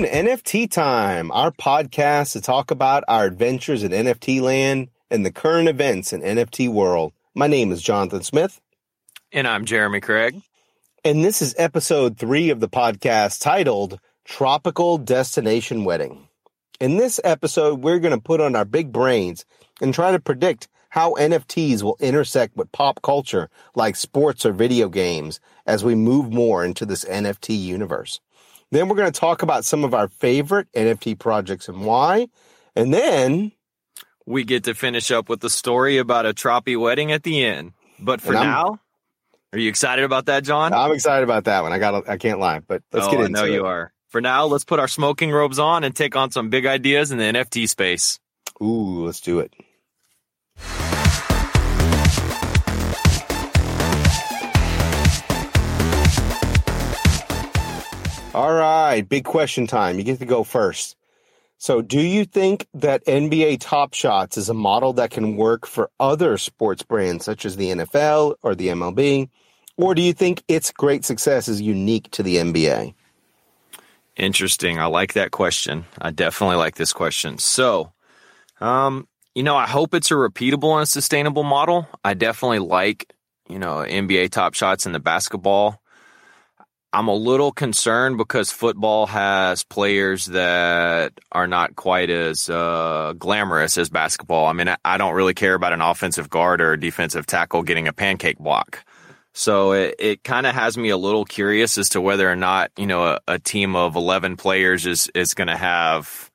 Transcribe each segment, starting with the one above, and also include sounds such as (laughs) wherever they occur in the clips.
Welcome to NFT Time, our podcast to talk about our adventures in NFT land and the current events in NFT world. My name is Jonathan Smith. And I'm Jeremy Craig. And this is episode three of the podcast titled Tropical Destination Wedding. In this episode, we're going to put on our big brains and try to predict how NFTs will intersect with pop culture like sports or video games as we move more into this NFT universe. Then we're going to talk about some of our favorite NFT projects and why. And then we get to finish up with the story about a troppy wedding at the end. But for now, are you excited about that, John? I'm excited about that one. I got I can't lie, but let's oh, get into it. I know it. you are. For now, let's put our smoking robes on and take on some big ideas in the NFT space. Ooh, let's do it. All right, big question time. You get to go first. So, do you think that NBA Top Shots is a model that can work for other sports brands such as the NFL or the MLB? Or do you think its great success is unique to the NBA? Interesting. I like that question. I definitely like this question. So, um, you know, I hope it's a repeatable and sustainable model. I definitely like, you know, NBA Top Shots in the basketball I'm a little concerned because football has players that are not quite as uh, glamorous as basketball. I mean, I don't really care about an offensive guard or a defensive tackle getting a pancake block. So it, it kind of has me a little curious as to whether or not, you know, a, a team of 11 players is, is going to have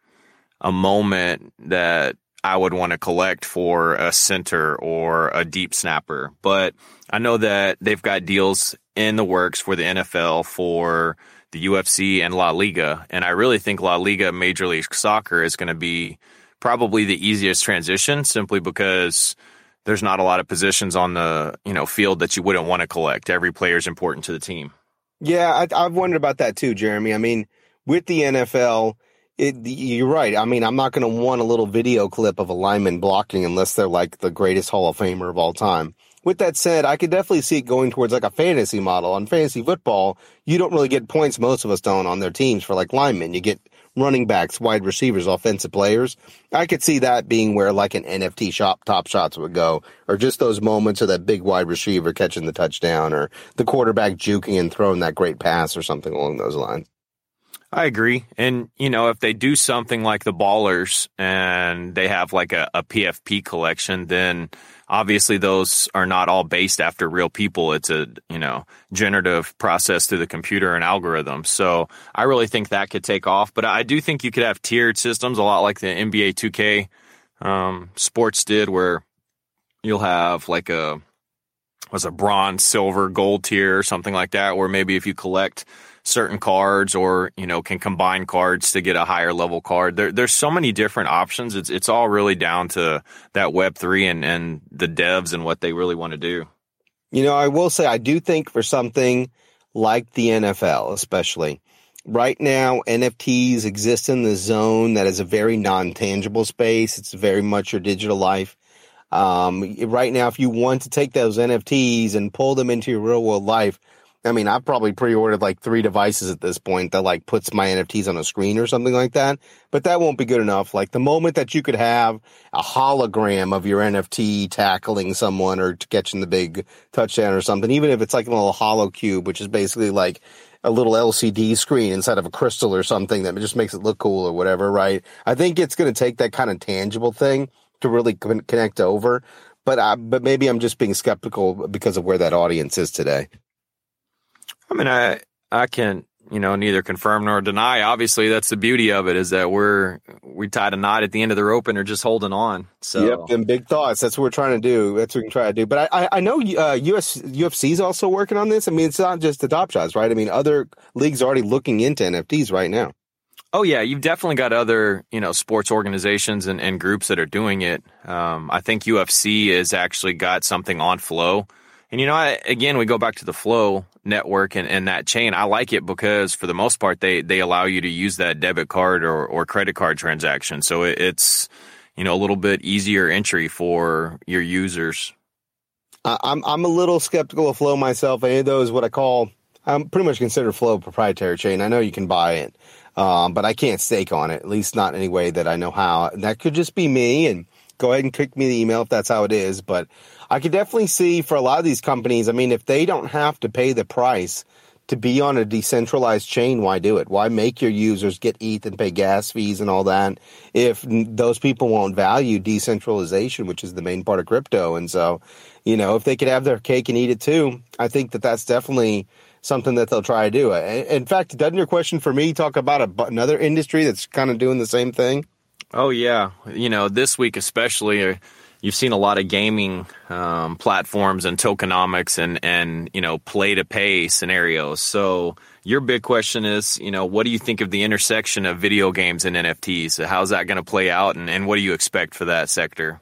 a moment that I would want to collect for a center or a deep snapper. But I know that they've got deals in the works for the NFL for the UFC and La Liga. And I really think La Liga Major League Soccer is going to be probably the easiest transition simply because there's not a lot of positions on the, you know, field that you wouldn't want to collect. Every player is important to the team. Yeah, I, I've wondered about that too, Jeremy. I mean, with the NFL, it, you're right. I mean, I'm not going to want a little video clip of a lineman blocking unless they're like the greatest Hall of Famer of all time with that said, I could definitely see it going towards like a fantasy model. On fantasy football, you don't really get points, most of us don't, on their teams for like linemen. You get running backs, wide receivers, offensive players. I could see that being where like an NFT shop top shots would go, or just those moments of that big wide receiver catching the touchdown, or the quarterback juking and throwing that great pass, or something along those lines. I agree. And, you know, if they do something like the ballers and they have like a, a PFP collection, then obviously those are not all based after real people. It's a, you know, generative process through the computer and algorithm. So I really think that could take off. But I do think you could have tiered systems, a lot like the NBA 2K um, sports did, where you'll have like a, was a bronze, silver, gold tier or something like that, where maybe if you collect certain cards or you know can combine cards to get a higher level card. There, there's so many different options. It's it's all really down to that Web three and and the devs and what they really want to do. You know, I will say I do think for something like the NFL, especially right now, NFTs exist in the zone that is a very non tangible space. It's very much your digital life. Um, right now, if you want to take those NFTs and pull them into your real world life, I mean, I've probably pre-ordered like three devices at this point that like puts my NFTs on a screen or something like that. But that won't be good enough. Like the moment that you could have a hologram of your NFT tackling someone or catching the big touchdown or something, even if it's like a little hollow cube, which is basically like a little LCD screen inside of a crystal or something that just makes it look cool or whatever, right? I think it's going to take that kind of tangible thing to really connect over. But I, but maybe I'm just being skeptical because of where that audience is today. I mean, I I can you know neither confirm nor deny. Obviously, that's the beauty of it is that we're we tied a knot at the end of the rope and are just holding on. So yep, and big thoughts. That's what we're trying to do. That's what we can try to do. But I I, know uh, US UFC is also working on this. I mean, it's not just the top shots, right? I mean, other leagues are already looking into NFTs right now. Oh yeah, you've definitely got other you know sports organizations and, and groups that are doing it. Um, I think UFC has actually got something on Flow, and you know, I, again, we go back to the Flow network and, and that chain. I like it because for the most part, they, they allow you to use that debit card or, or credit card transaction. So it, it's, you know, a little bit easier entry for your users. I'm, I'm a little skeptical of Flow myself. Any of those, what I call, I'm pretty much consider Flow proprietary chain. I know you can buy it. Um, but I can't stake on it, at least not in any way that I know how. That could just be me. And go ahead and kick me the email if that's how it is. But I could definitely see for a lot of these companies, I mean, if they don't have to pay the price to be on a decentralized chain, why do it? Why make your users get ETH and pay gas fees and all that if those people won't value decentralization, which is the main part of crypto? And so, you know, if they could have their cake and eat it too, I think that that's definitely something that they'll try to do. In fact, doesn't your question for me talk about a, another industry that's kind of doing the same thing? Oh yeah, you know, this week especially. Uh, You've seen a lot of gaming um, platforms and tokenomics and and you know play to pay scenarios. So your big question is, you know, what do you think of the intersection of video games and NFTs? How's that going to play out, and, and what do you expect for that sector?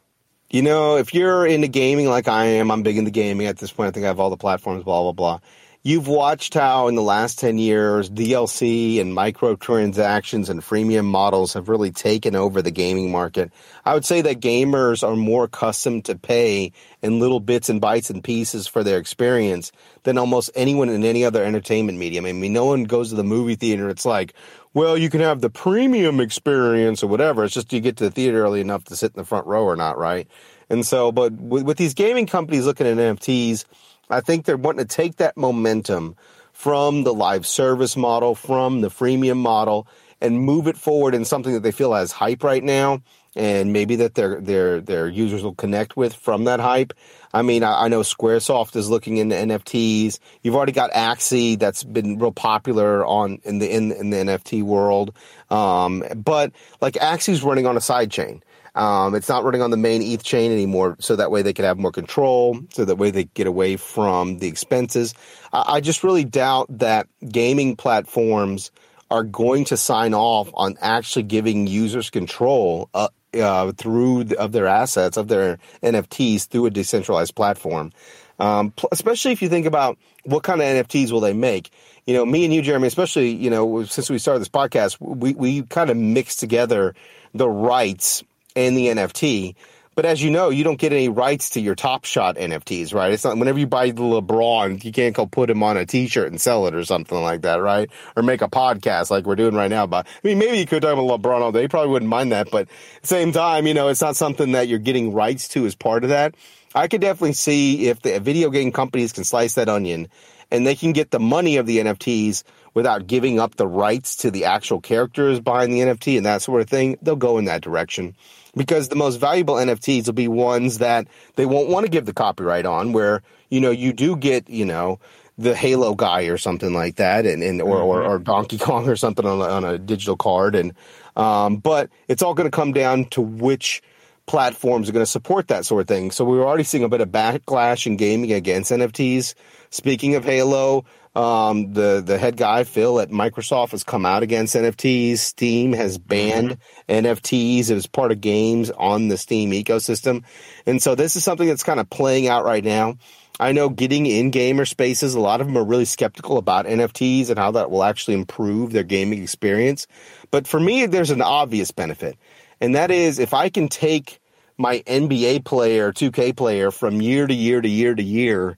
You know, if you're into gaming like I am, I'm big into gaming at this point. I think I have all the platforms, blah blah blah you've watched how in the last 10 years DLC and microtransactions and freemium models have really taken over the gaming market. I would say that gamers are more accustomed to pay in little bits and bytes and pieces for their experience than almost anyone in any other entertainment medium. I mean, no one goes to the movie theater. It's like, well, you can have the premium experience or whatever. It's just you get to the theater early enough to sit in the front row or not, right? And so, but with, with these gaming companies looking at NFTs, I think they're wanting to take that momentum from the live service model, from the freemium model, and move it forward in something that they feel has hype right now, and maybe that their their their users will connect with from that hype. I mean, I, I know SquareSoft is looking into NFTs. You've already got Axie that's been real popular on in the in, in the NFT world, um, but like Axie's running on a side chain. Um, it's not running on the main ETH chain anymore, so that way they could have more control, so that way they get away from the expenses. I, I just really doubt that gaming platforms are going to sign off on actually giving users control uh, uh, through the, of their assets of their NFTs through a decentralized platform. Um, especially if you think about what kind of NFTs will they make. You know, me and you, Jeremy, especially you know since we started this podcast, we we kind of mixed together the rights and the NFT. But as you know, you don't get any rights to your Top Shot NFTs, right? It's not whenever you buy the LeBron, you can't go put him on a T-shirt and sell it or something like that, right? Or make a podcast like we're doing right now. But I mean, maybe you could talk about LeBron all day. You probably wouldn't mind that, but same time, you know, it's not something that you're getting rights to as part of that. I could definitely see if the video game companies can slice that onion and they can get the money of the NFTs without giving up the rights to the actual characters behind the NFT and that sort of thing, they'll go in that direction because the most valuable NFTs will be ones that they won't want to give the copyright on, where you know you do get you know the Halo guy or something like that, and, and or, or, or Donkey Kong or something on a, on a digital card, and um, but it's all going to come down to which platforms are going to support that sort of thing. So we're already seeing a bit of backlash in gaming against NFTs. Speaking of Halo, um, the the head guy Phil at Microsoft has come out against NFTs. Steam has banned mm-hmm. NFTs as part of games on the Steam ecosystem, and so this is something that's kind of playing out right now. I know getting in gamer spaces, a lot of them are really skeptical about NFTs and how that will actually improve their gaming experience. But for me, there's an obvious benefit, and that is if I can take my NBA player, 2K player from year to year to year to year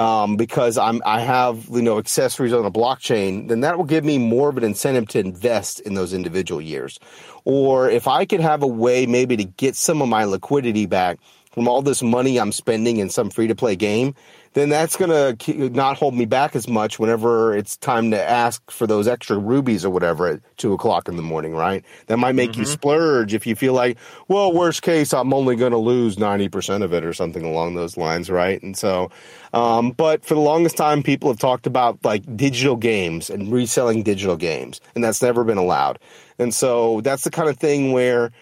um, because I'm I have you know accessories on a blockchain, then that will give me more of an incentive to invest in those individual years. Or if I could have a way maybe to get some of my liquidity back from all this money I'm spending in some free to play game, then that's going to not hold me back as much whenever it's time to ask for those extra rubies or whatever at two o'clock in the morning, right? That might make mm-hmm. you splurge if you feel like, well, worst case, I'm only going to lose 90% of it or something along those lines, right? And so, um, but for the longest time, people have talked about like digital games and reselling digital games, and that's never been allowed. And so that's the kind of thing where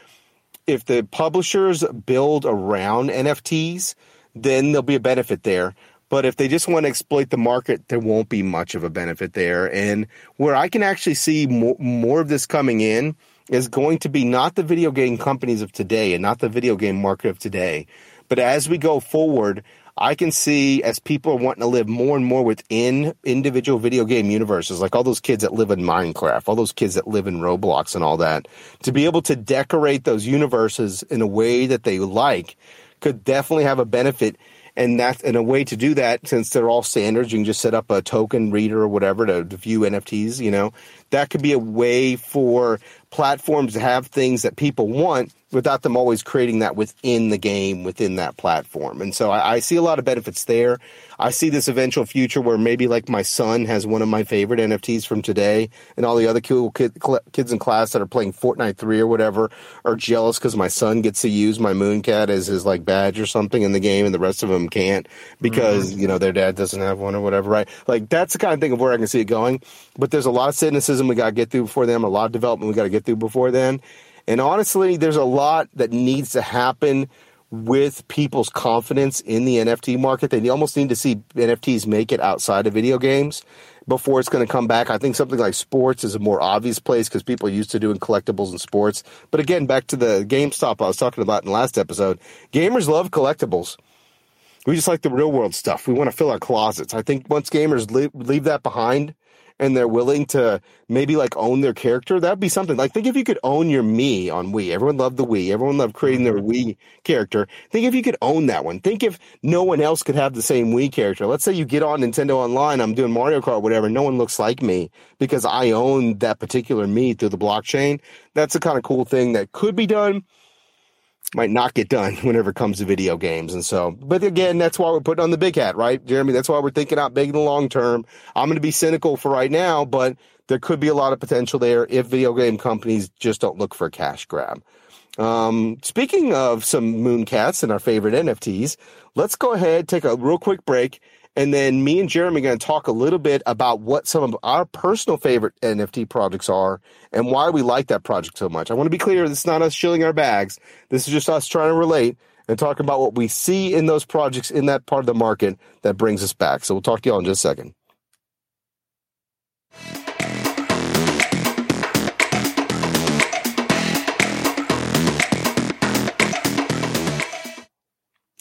if the publishers build around NFTs, then there'll be a benefit there. But if they just want to exploit the market, there won't be much of a benefit there. And where I can actually see more, more of this coming in is going to be not the video game companies of today and not the video game market of today. But as we go forward, I can see as people are wanting to live more and more within individual video game universes, like all those kids that live in Minecraft, all those kids that live in Roblox and all that, to be able to decorate those universes in a way that they like could definitely have a benefit And that's and a way to do that, since they're all standards, you can just set up a token reader or whatever to, to view NFTs. You know, that could be a way for platforms to have things that people want without them always creating that within the game, within that platform. And so I, I, see a lot of benefits there. I see this eventual future where maybe like my son has one of my favorite NFTs from today and all the other cool kid, kids in class that are playing Fortnite 3 or whatever are jealous because my son gets to use my Mooncat as his like badge or something in the game and the rest of them can't because, mm-hmm. you know, their dad doesn't have one or whatever, right? Like that's the kind of thing of where I can see it going. But there's a lot of cynicism we got to get through before them, a lot of development we got to get through before then. And honestly, there's a lot that needs to happen with people's confidence in the NFT market. They almost need to see NFTs make it outside of video games before it's going to come back. I think something like sports is a more obvious place because people are used to doing collectibles in sports. But again, back to the GameStop I was talking about in the last episode, gamers love collectibles. We just like the real world stuff. We want to fill our closets. I think once gamers leave, leave that behind and they're willing to maybe like own their character, that'd be something. Like think if you could own your Mii on Wii. Everyone loved the Wii. Everyone loved creating their mm-hmm. Wii character. Think if you could own that one. Think if no one else could have the same Wii character. Let's say you get on Nintendo Online, I'm doing Mario Kart, whatever. No one looks like me because I own that particular Mii through the blockchain. That's the kind of cool thing that could be done might not get done (laughs) whenever it comes to video games. And so, but again, that's why we're putting on the big hat, right, Jeremy? That's why we're thinking out big in the long term. I'm going to be cynical for right now, but there could be a lot of potential there if video game companies just don't look for a cash grab. Um, speaking of some Mooncats and our favorite NFTs, let's go ahead, take a real quick break, and then me and Jeremy are going to talk a little bit about what some of our personal favorite NFT projects are and why we like that project so much. I want to be clear, this is not us shilling our bags. This is just us trying to relate and talk about what we see in those projects in that part of the market that brings us back. So we'll talk to y'all in just a second.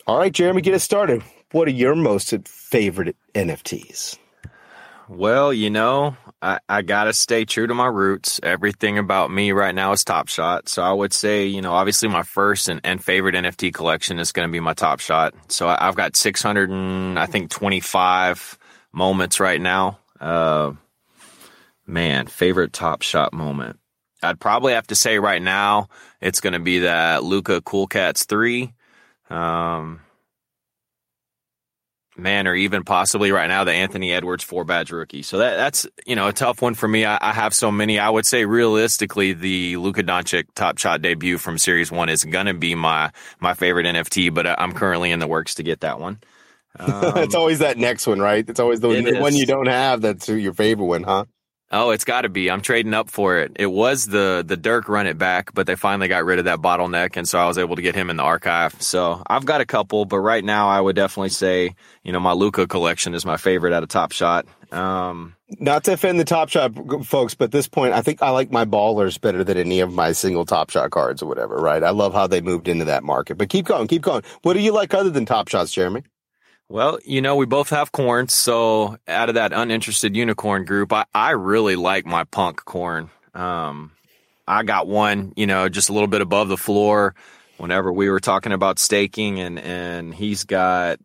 All right, Jeremy, get us started what are your most favorite NFTs? Well, you know, I, I gotta stay true to my roots. Everything about me right now is Top Shot. So I would say, you know, obviously my first and, and favorite NFT collection is going to be my Top Shot. So I, have got 600 and I think 25 moments right now. Uh, man, favorite Top Shot moment. I'd probably have to say right now it's going to be that Luka Cool Cats 3. Um, man, or even possibly right now the Anthony Edwards four badge rookie. So that that's you know a tough one for me. I, I have so many. I would say realistically, the Luka Doncic top shot debut from Series One is gonna be my my favorite NFT, but I'm currently in the works to get that one. Um, (laughs) it's always that next one, right? It's always the, it one you don't have that's your favorite one, huh? Oh, it's got to be. I'm trading up for it. It was the the Dirk run it back, but they finally got rid of that bottleneck, and so I was able to get him in the archive. So I've got a couple, but right now I would definitely say, you know, my Luka collection is my favorite out of Top Shot. Um, Not to offend the Top Shot folks, but this point, I think I like my ballers better than any of my single Top Shot cards or whatever. Right? I love how they moved into that market. But keep going, keep going. What do you like other than Top Shots, Jeremy? Well, you know, we both have corns. So out of that uninterested unicorn group, I, I really like my punk corn. Um, I got one, you know, just a little bit above the floor whenever we were talking about staking and, and he's got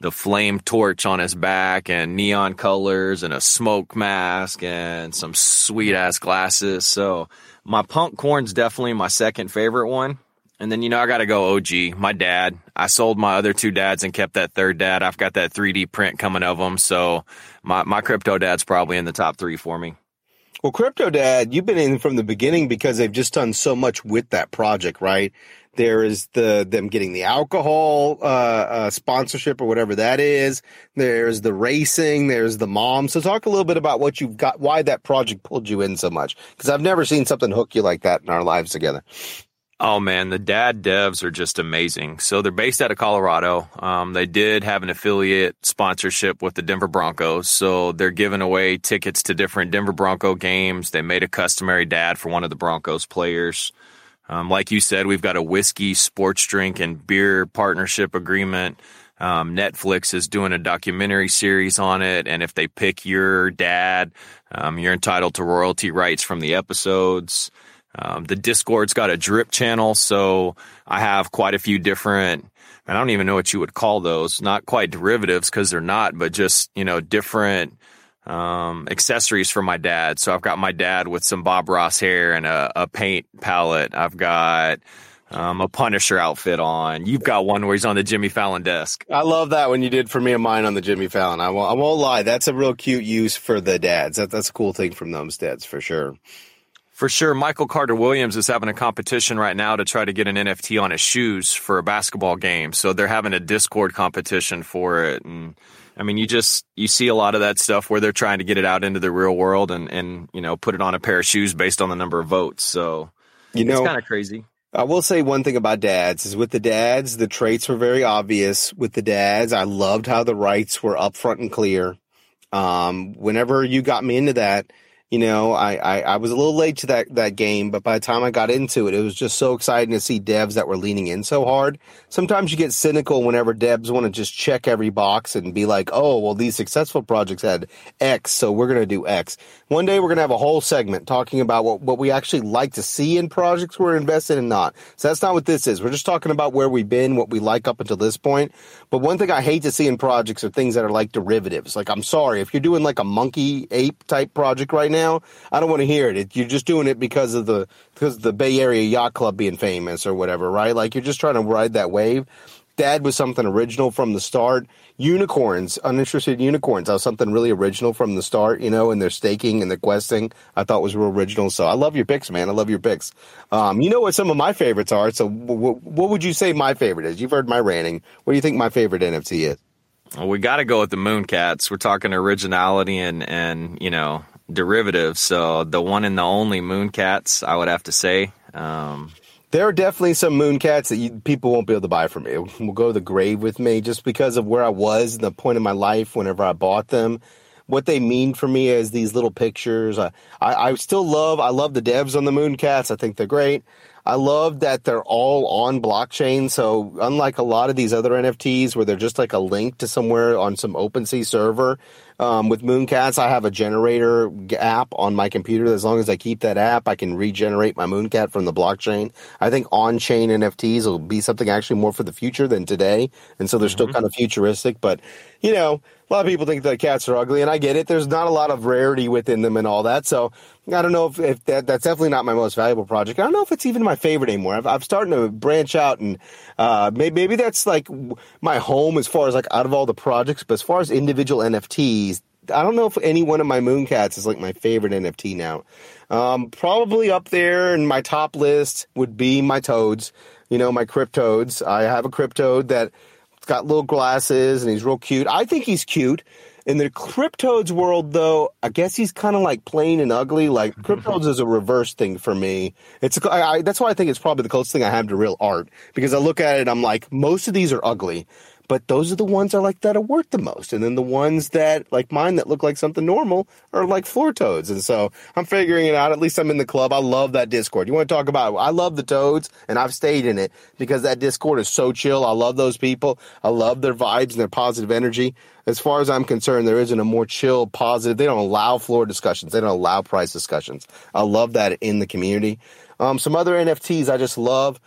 the flame torch on his back and neon colors and a smoke mask and some sweet ass glasses. So my punk corn's definitely my second favorite one. And then, you know, I got to go OG. My dad. I sold my other two dads and kept that third dad. I've got that 3D print coming of them. So my, my crypto dad's probably in the top three for me. Well, Crypto Dad, you've been in from the beginning because they've just done so much with that project, right? There is the them getting the alcohol uh, uh, sponsorship or whatever that is. There's the racing. There's the mom. So talk a little bit about what you've got, why that project pulled you in so much. Because I've never seen something hook you like that in our lives together. Oh man, the dad devs are just amazing. So they're based out of Colorado. Um, they did have an affiliate sponsorship with the Denver Broncos. So they're giving away tickets to different Denver Bronco games. They made a customary dad for one of the Broncos players. Um, like you said, we've got a whiskey, sports drink, and beer partnership agreement. Um, Netflix is doing a documentary series on it, and if they pick your dad, um, you're entitled to royalty rights from the episodes. Um, the Discord's got a drip channel, so I have quite a few different. I don't even know what you would call those. Not quite derivatives because they're not, but just you know different um, accessories for my dad. So I've got my dad with some Bob Ross hair and a, a paint palette. I've got um, a Punisher outfit on. You've got one where he's on the Jimmy Fallon desk. I love that when you did for me and mine on the Jimmy Fallon. I won't, I won't lie. That's a real cute use for the dads. That, that's a cool thing from those dads for sure. For sure, Michael Carter Williams is having a competition right now to try to get an NFT on his shoes for a basketball game. So they're having a Discord competition for it. And I mean, you just, you see a lot of that stuff where they're trying to get it out into the real world and, and, you know, put it on a pair of shoes based on the number of votes. So, you know, it's kind of crazy. I will say one thing about dads is with the dads, the traits were very obvious. With the dads, I loved how the rights were upfront and clear. Um, whenever you got me into that, you know, I, I, I, was a little late to that, that game, but by the time I got into it, it was just so exciting to see devs that were leaning in so hard. Sometimes you get cynical whenever devs want to just check every box and be like, oh, well, these successful projects had X, so we're going to do X. One day we're going to have a whole segment talking about what, what we actually like to see in projects we're invested in not. So that's not what this is. We're just talking about where we've been, what we like up until this point. But one thing I hate to see in projects are things that are like derivatives. Like, I'm sorry, if you're doing like a monkey ape type project right now, I don't want to hear it. You're just doing it because of the because of the Bored Ape Yacht Club being famous or whatever, right? Like you're just trying to ride that wave. Dad was something original from the start. Unicorns, uninterested unicorns, I was something really original from the start, you know, and their staking and the questing, I thought was real original. So I love your picks, man. I love your picks. Um, you know what some of my favorites are. So w- w- what would you say my favorite is? You've heard my ranting. What do you think my favorite NFT is? Well, we got to go with the Mooncats. We're talking originality and and you know derivatives. So the one and the only Mooncats, I would have to say. Um, there are definitely some Mooncats that you, people won't be able to buy from me. Will go to the grave with me just because of where I was and the point in my life whenever I bought them. What they mean for me as these little pictures. I, I, I still love. I love the devs on the Mooncats. I think they're great. I love that they're all on blockchain. So unlike a lot of these other NFTs where they're just like a link to somewhere on some OpenSea server, um, with Mooncats, I have a generator app on my computer. As long as I keep that app, I can regenerate my Mooncat from the blockchain. I think on-chain NFTs will be something actually more for the future than today, and so they're mm-hmm. still kind of futuristic. But you know, a lot of people think that cats are ugly, and I get it. There's not a lot of rarity within them and all that. So I don't know if, if that, that's definitely not my most valuable project. I don't know if it's even my favorite anymore. I've, I'm starting to branch out, and uh, maybe, maybe that's like my home as far as like out of all the projects. But as far as individual NFTs. I don't know if any one of my Mooncats is like my favorite NFT now. Um, probably up there in my top list would be my Toads. You know, my CryptoToadz. I have a CryptoToad that's got little glasses and he's real cute. I think he's cute. In the CryptoToadz world, though, I guess he's kind of like plain and ugly. Like (laughs) CryptoToadz is a reverse thing for me. It's I, I, that's why I think it's probably the closest thing I have to real art because I look at it, I'm like, most of these are ugly but those are the ones I like that are worth the most. And then the ones that, like mine, that look like something normal are like floor toads. And so I'm figuring it out. At least I'm in the club. I love that Discord. You want to talk about it? I love the toads and I've stayed in it because that Discord is so chill. I love those people. I love their vibes and their positive energy. As far as I'm concerned, there isn't a more chill, positive. They don't allow floor discussions. They don't allow price discussions. I love that in the community. Um, some other NFTs I just love.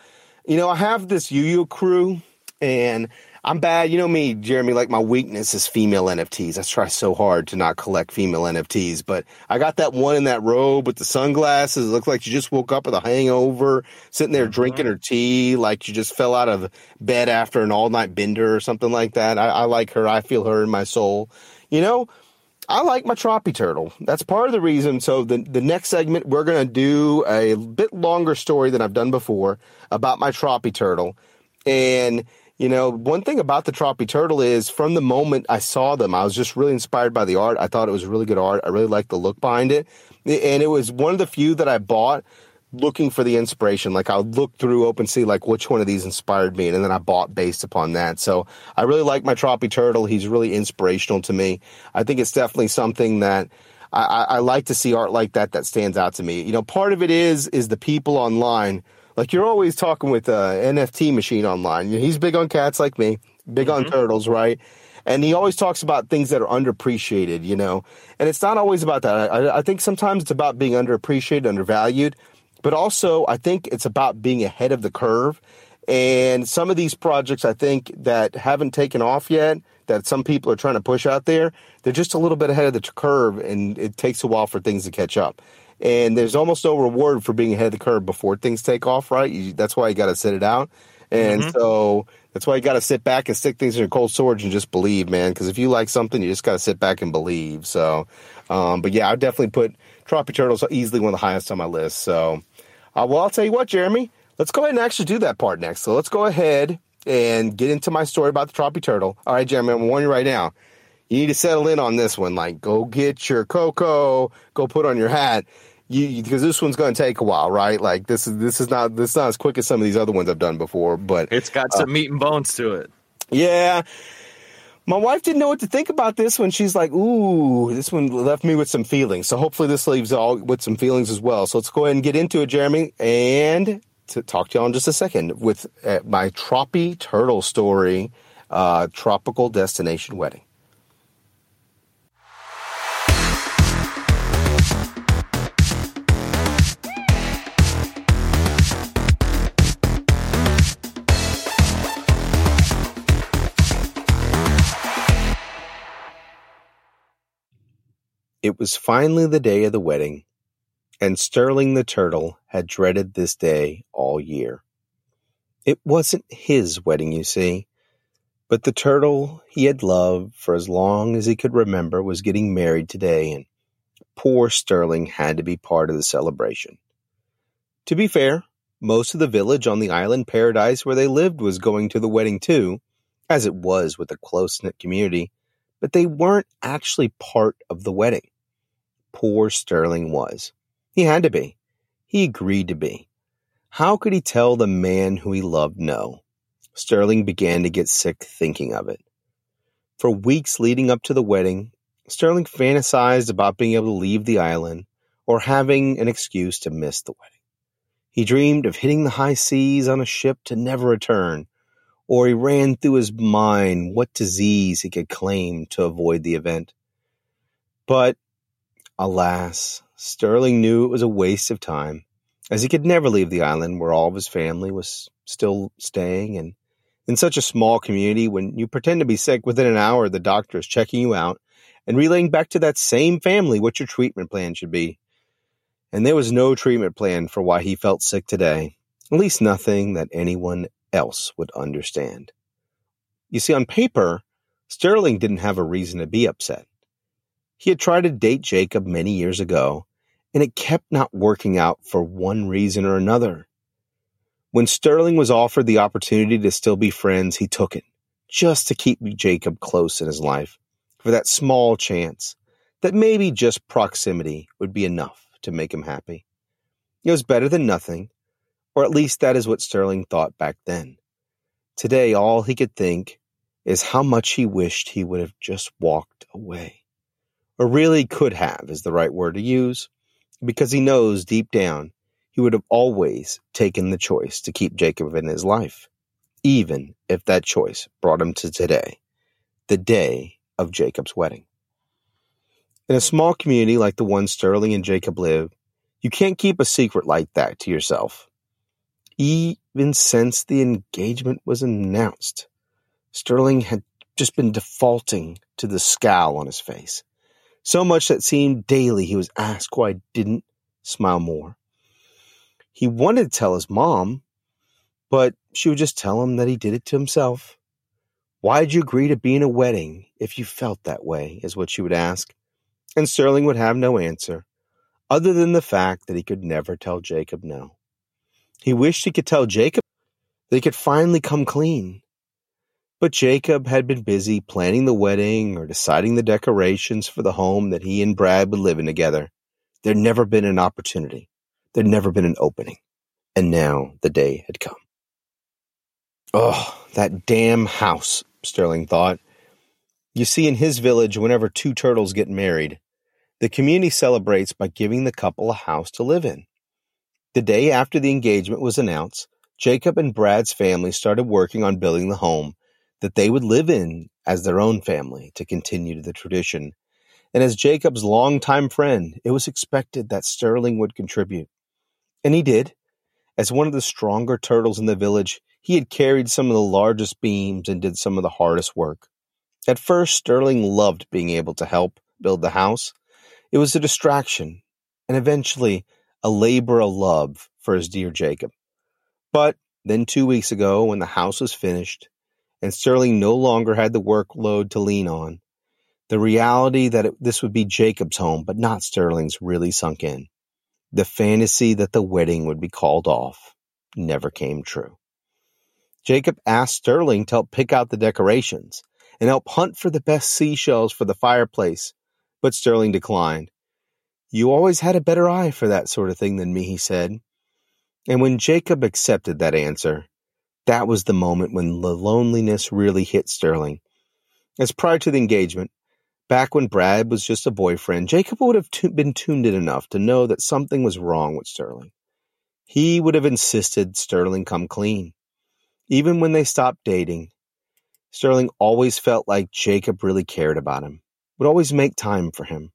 You know, I have this Yu crew and I'm bad. You know me, Jeremy, like my weakness is female NFTs. I try so hard to not collect female NFTs, but I got that one in that robe with the sunglasses. It looked like you just woke up with a hangover, sitting there mm-hmm. drinking her tea, like you just fell out of bed after an all night bender or something like that. I, I like her. I feel her in my soul. You know, I like my Tropy turtle. That's part of the reason. So the the next segment we're gonna do a bit longer story than I've done before about my Tropy turtle. And you know, one thing about the Tropy Turtle is from the moment I saw them, I was just really inspired by the art. I thought it was really good art. I really liked the look behind it. And it was one of the few that I bought looking for the inspiration. Like I would look through OpenSea, like which one of these inspired me, and then I bought based upon that. So I really like my Tropy Turtle. He's really inspirational to me. I think it's definitely something that I, I like to see art like that that stands out to me. You know, part of it is is the people online – like you're always talking with a NFT machine online. He's big on cats like me, big mm-hmm. on turtles, right? And he always talks about things that are underappreciated, you know. And it's not always about that. I, I think sometimes it's about being underappreciated, undervalued. but also I think it's about being ahead of the curve. And some of these projects I think that haven't taken off yet, that some people are trying to push out there, they're just a little bit ahead of the curve and it takes a while for things to catch up. And there's almost no reward for being ahead of the curve before things take off, right? You, that's why you got to sit it out. And mm-hmm. so that's why you got to sit back and stick things in your cold storage and just believe, man. Because if you like something, you just got to sit back and believe. So, um, but yeah, I definitely put Tropic Turtles easily one of the highest on my list. So, uh, well, I'll tell you what, Jeremy, let's go ahead and actually do that part next. So let's go ahead and get into my story about the Tropic Turtle. All right, Jeremy, I'm warning you right now. You need to settle in on this one. Like, go get your cocoa, go put on your hat you because this one's going to take a while, right? Like this is this is not this is not as quick as some of these other ones I've done before, but it's got some uh, meat and bones to it. Yeah. My wife didn't know what to think about this one. She's like, "Ooh, this one left me with some feelings." So hopefully, this leaves all with some feelings as well. So let's go ahead and get into it, Jeremy, and to talk to y'all in just a second with uh, my Troppy Turtle story, uh, tropical destination wedding. It was finally the day of the wedding, and Sterling the Turtle had dreaded this day all year. It wasn't his wedding, you see, but the turtle he had loved for as long as he could remember was getting married today, and poor Sterling had to be part of the celebration. To be fair, most of the village on the island paradise where they lived was going to the wedding too, as it was with a close knit community, but they weren't actually part of the wedding. Poor Sterling was. He had to be. He agreed to be. How could he tell the man who he loved no? Sterling began to get sick thinking of it. For weeks leading up to the wedding, Sterling fantasized about being able to leave the island or having an excuse to miss the wedding. He dreamed of hitting the high seas on a ship to never return, or he ran through his mind what disease he could claim to avoid the event. But alas, Sterling knew it was a waste of time, as he could never leave the island where all of his family was still staying, and in such a small community, when you pretend to be sick within an hour, the doctor is checking you out and relaying back to that same family what your treatment plan should be. And there was no treatment plan for why he felt sick today, at least nothing that anyone else would understand. You see, on paper, Sterling didn't have a reason to be upset. He had tried to date Jacob many years ago, and it kept not working out for one reason or another. When Sterling was offered the opportunity to still be friends, he took it, just to keep Jacob close in his life, for that small chance that maybe just proximity would be enough to make him happy. It was better than nothing, or at least that is what Sterling thought back then. Today, all he could think is how much he wished he would have just walked away. Or really could have is the right word to use, because he knows deep down he would have always taken the choice to keep Jacob in his life, even if that choice brought him to today, the day of Jacob's wedding. In a small community like the one Sterling and Jacob live, you can't keep a secret like that to yourself even since the engagement was announced. Sterling had just been defaulting to the scowl on his face. So much that seemed daily he was asked why I didn't smile more. He wanted to tell his mom, but she would just tell him that he did it to himself. Why'd you agree to be in a wedding if you felt that way? is what she would ask. And Sterling would have no answer, other than the fact that he could never tell Jacob no. He wished he could tell Jacob they could finally come clean. But Jacob had been busy planning the wedding or deciding the decorations for the home that he and Brad would live in together. There'd never been an opportunity. There'd never been an opening. And now the day had come. Oh, that damn house, Sterling thought. You see, in his village, whenever two turtles get married, the community celebrates by giving the couple a house to live in. The day after the engagement was announced, Jacob and Brad's family started working on building the home that they would live in as their own family to continue the tradition. And as Jacob's longtime friend, it was expected that Sterling would contribute. And he did. As one of the stronger turtles in the village, he had carried some of the largest beams and did some of the hardest work. At first, Sterling loved being able to help build the house. It was a distraction, and eventually a labor of love for his dear Jacob. But then two weeks ago, when the house was finished, and Sterling no longer had the workload to lean on, the reality that it, this would be Jacob's home, but not Sterling's, really sunk in. The fantasy that the wedding would be called off never came true. Jacob asked Sterling to help pick out the decorations and help hunt for the best seashells for the fireplace, but Sterling declined. You always had a better eye for that sort of thing than me, he said. And when Jacob accepted that answer, that was the moment when the loneliness really hit Sterling. As prior to the engagement, back when Brad was just a boyfriend, Jacob would have been tuned in enough to know that something was wrong with Sterling. He would have insisted Sterling come clean. Even when they stopped dating, Sterling always felt like Jacob really cared about him, would always make time for him.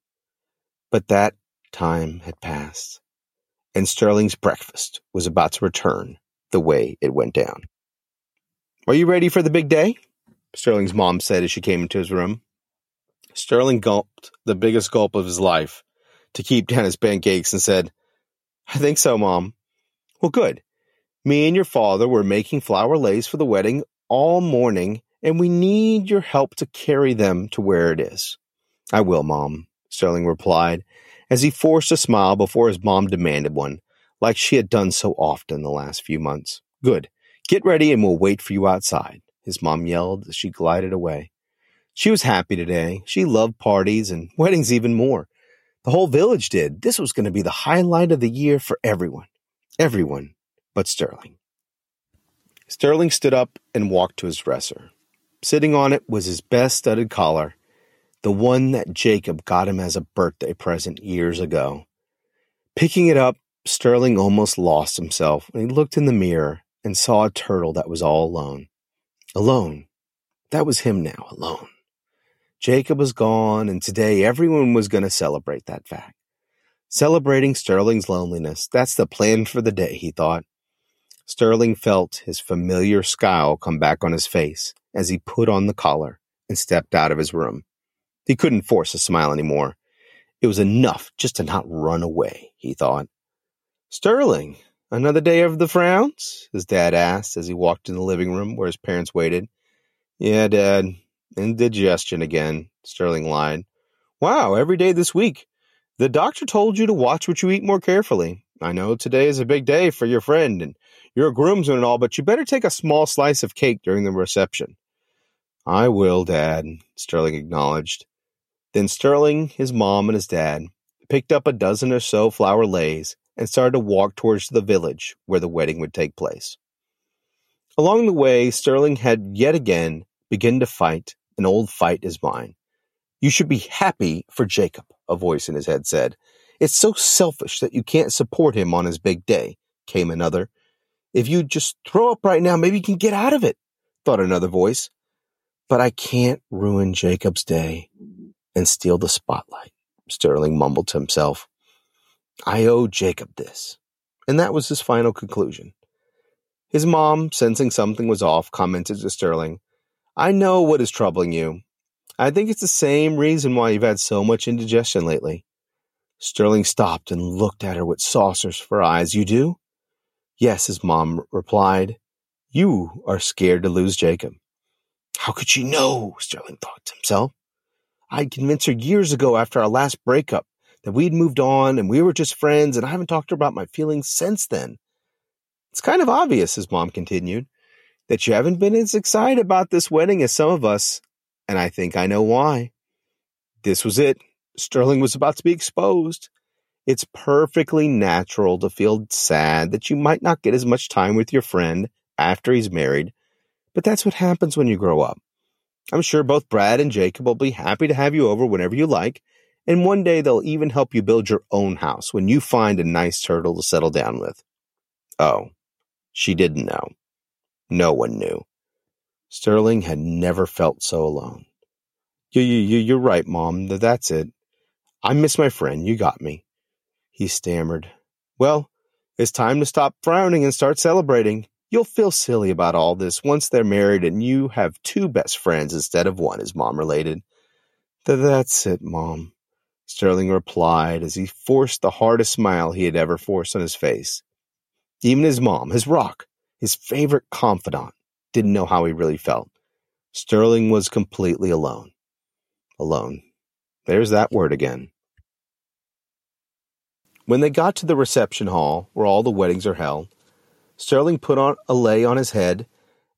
But that time had passed, and Sterling's breakfast was about to return the way it went down. Are you ready for the big day? Sterling's mom said as she came into his room. Sterling gulped the biggest gulp of his life to keep down his pancakes and said, I think so, Mom. Well, good. Me and your father were making flower leis for the wedding all morning, and we need your help to carry them to where it is. I will, Mom, Sterling replied, as he forced a smile before his mom demanded one, like she had done so often the last few months. Good. Get ready and we'll wait for you outside, his mom yelled as she glided away. She was happy today. She loved parties and weddings even more. The whole village did. This was going to be the highlight of the year for everyone. Everyone but Sterling. Sterling stood up and walked to his dresser. Sitting on it was his best studded collar, the one that Jacob got him as a birthday present years ago. Picking it up, Sterling almost lost himself when he looked in the mirror and saw a turtle that was all alone. Alone. That was him now, alone. Jacob was gone, and today everyone was going to celebrate that fact. Celebrating Sterling's loneliness. That's the plan for the day, he thought. Sterling felt his familiar scowl come back on his face as he put on the collar and stepped out of his room. He couldn't force a smile anymore. It was enough just to not run away, he thought. Sterling, another day of the frowns? his dad asked as he walked in the living room where his parents waited. Yeah, Dad. Indigestion again, Sterling lied. Wow, every day this week. The doctor told you to watch what you eat more carefully. I know today is a big day for your friend, and you're a groomsman and all, but you better take a small slice of cake during the reception. I will, Dad, Sterling acknowledged. Then Sterling, his mom, and his dad picked up a dozen or so flower leis and started to walk towards the village where the wedding would take place. Along the way, Sterling had yet again begun to fight an old fight is mine. You should be happy for Jacob, a voice in his head said. It's so selfish that you can't support him on his big day, came another. If you just throw up right now, maybe you can get out of it, thought another voice. But I can't ruin Jacob's day and steal the spotlight, Sterling mumbled to himself. I owe Jacob this. And that was his final conclusion. His mom, sensing something was off, commented to Sterling, I know what is troubling you. I think it's the same reason why you've had so much indigestion lately. Sterling stopped and looked at her with saucers for eyes. You do? Yes, his mom replied. You are scared to lose Jacob. How could she know? Sterling thought to himself. I'd convinced her years ago after our last breakup that we'd moved on and we were just friends, and I haven't talked to her about my feelings since then. It's kind of obvious, his mom continued, that you haven't been as excited about this wedding as some of us, and I think I know why. This was it. Sterling was about to be exposed. It's perfectly natural to feel sad that you might not get as much time with your friend after he's married, but that's what happens when you grow up. I'm sure both Brad and Jacob will be happy to have you over whenever you like, and one day they'll even help you build your own house when you find a nice turtle to settle down with. Oh, she didn't know. No one knew. Sterling had never felt so alone. You, you, you, you're right, Mom. That's it. I miss my friend. You got me he stammered. Well, It's time to stop frowning and start celebrating. You'll feel silly about all this once they're married and you have two best friends instead of one, his mom related. That's it, Mom, Sterling replied as he forced the hardest smile he had ever forced on his face. Even his mom, his rock, his favorite confidant, didn't know how he really felt. Sterling was completely alone. Alone. There's that word again. When they got to the reception hall, where all the weddings are held, Sterling put on a lei on his head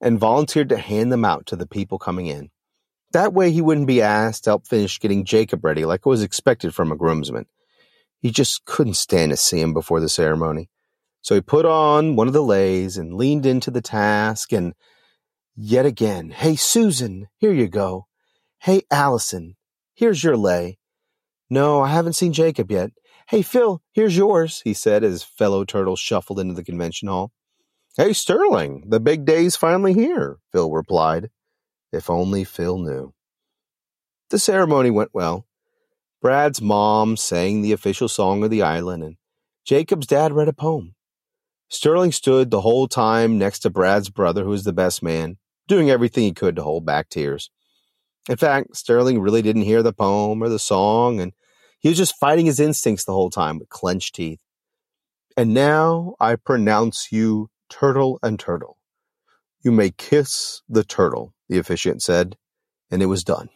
and volunteered to hand them out to the people coming in. That way he wouldn't be asked to help finish getting Jacob ready like it was expected from a groomsman. He just couldn't stand to see him before the ceremony. So he put on one of the leis and leaned into the task and yet again, Hey, Susan, here you go. Hey, Allison, here's your lei. No, I haven't seen Jacob yet. Hey, Phil, here's yours, he said as fellow turtles shuffled into the convention hall. Hey, Sterling, the big day's finally here, Phil replied. If only Phil knew. The ceremony went well. Brad's mom sang the official song of the island, and Jacob's dad read a poem. Sterling stood the whole time next to Brad's brother, who was the best man, doing everything he could to hold back tears. In fact, Sterling really didn't hear the poem or the song, and he was just fighting his instincts the whole time with clenched teeth. And now I pronounce you turtle and turtle. You may kiss the turtle, the officiant said, and it was done.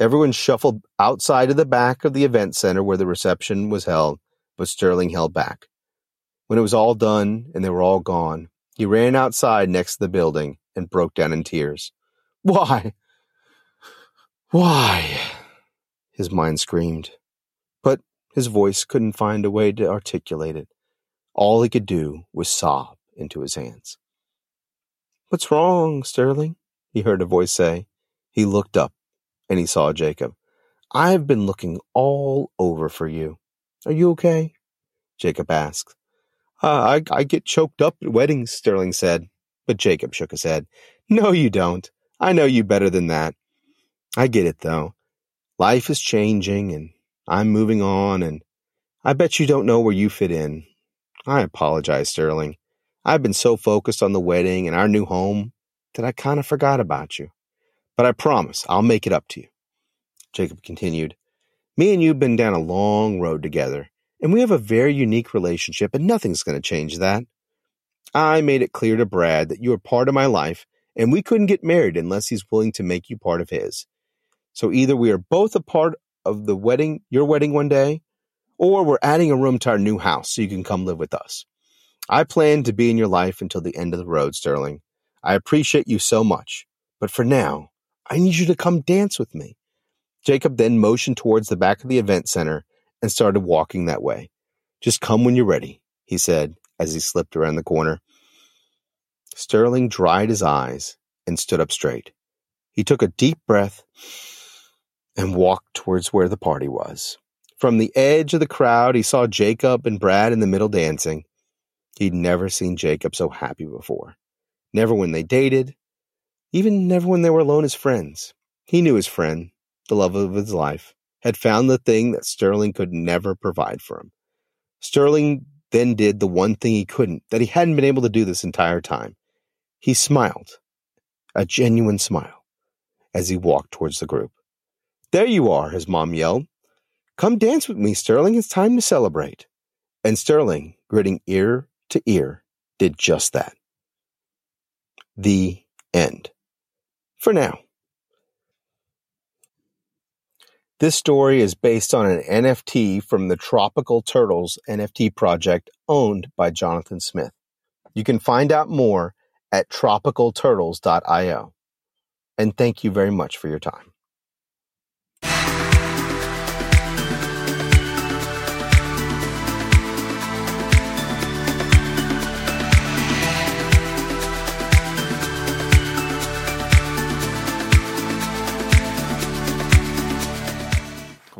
Everyone shuffled outside of the back of the event center where the reception was held, but Sterling held back. When it was all done and they were all gone, he ran outside next to the building and broke down in tears. Why? Why? His mind screamed. But his voice couldn't find a way to articulate it. All he could do was sob into his hands. What's wrong, Sterling? he heard a voice say. He looked up and he saw Jacob. I've been looking all over for you. Are you okay? Jacob asked. Uh, I, I get choked up at weddings, Sterling said. But Jacob shook his head. No, you don't. I know you better than that. I get it, though. Life is changing, and I'm moving on, and I bet you don't know where you fit in. I apologize, Sterling. I've been so focused on the wedding and our new home that I kind of forgot about you. But I promise I'll make it up to you. Jacob continued, Me and you have been down a long road together, and we have a very unique relationship, and nothing's going to change that. I made it clear to Brad that you are part of my life, and we couldn't get married unless he's willing to make you part of his. So either we are both a part of the wedding, your wedding one day, or we're adding a room to our new house so you can come live with us. I plan to be in your life until the end of the road, Sterling. I appreciate you so much, but for now, I need you to come dance with me. Jacob then motioned towards the back of the event center and started walking that way. Just come when you're ready, he said as he slipped around the corner. Sterling dried his eyes and stood up straight. He took a deep breath and walked towards where the party was. From the edge of the crowd, he saw Jacob and Brad in the middle dancing. He'd never seen Jacob so happy before. Never when they dated, even never when they were alone as friends. He knew his friend, the love of his life, had found the thing that Sterling could never provide for him. Sterling then did the one thing he couldn't, that he hadn't been able to do this entire time. He smiled, a genuine smile, as he walked towards the group. There you are, his mom yelled. Come dance with me, Sterling. It's time to celebrate. And Sterling, gritting ear to ear, did just that. The end. For now. This story is based on an NFT from the Tropical Turtles NFT project owned by Jonathan Smith. You can find out more at tropicalturtles.io. And thank you very much for your time.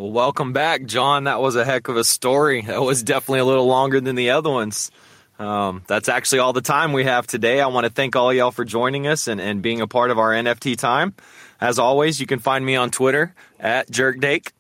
Well, welcome back, John. That was a heck of a story. That was definitely a little longer than the other ones. Um, that's actually all the time we have today. I want to thank all y'all for joining us and, and being a part of our NFT time. As always, you can find me on Twitter at JerkDake.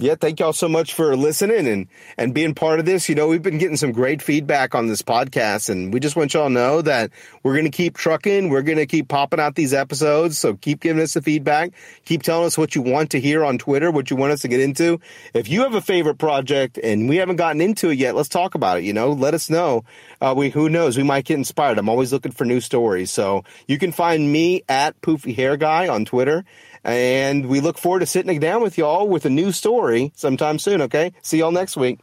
Yeah, thank y'all so much for listening and and being part of this. You know, we've been getting some great feedback on this podcast, and we just want y'all to know that we're going to keep trucking. We're going to keep popping out these episodes. So keep giving us the feedback. Keep telling us what you want to hear on Twitter, what you want us to get into. If you have a favorite project and we haven't gotten into it yet, let's talk about it. You know, let us know. Uh, we who knows, we might get inspired. I'm always looking for new stories. So you can find me at Poofy Hair Guy on Twitter. And we look forward to sitting down with y'all with a new story sometime soon, okay? See y'all next week.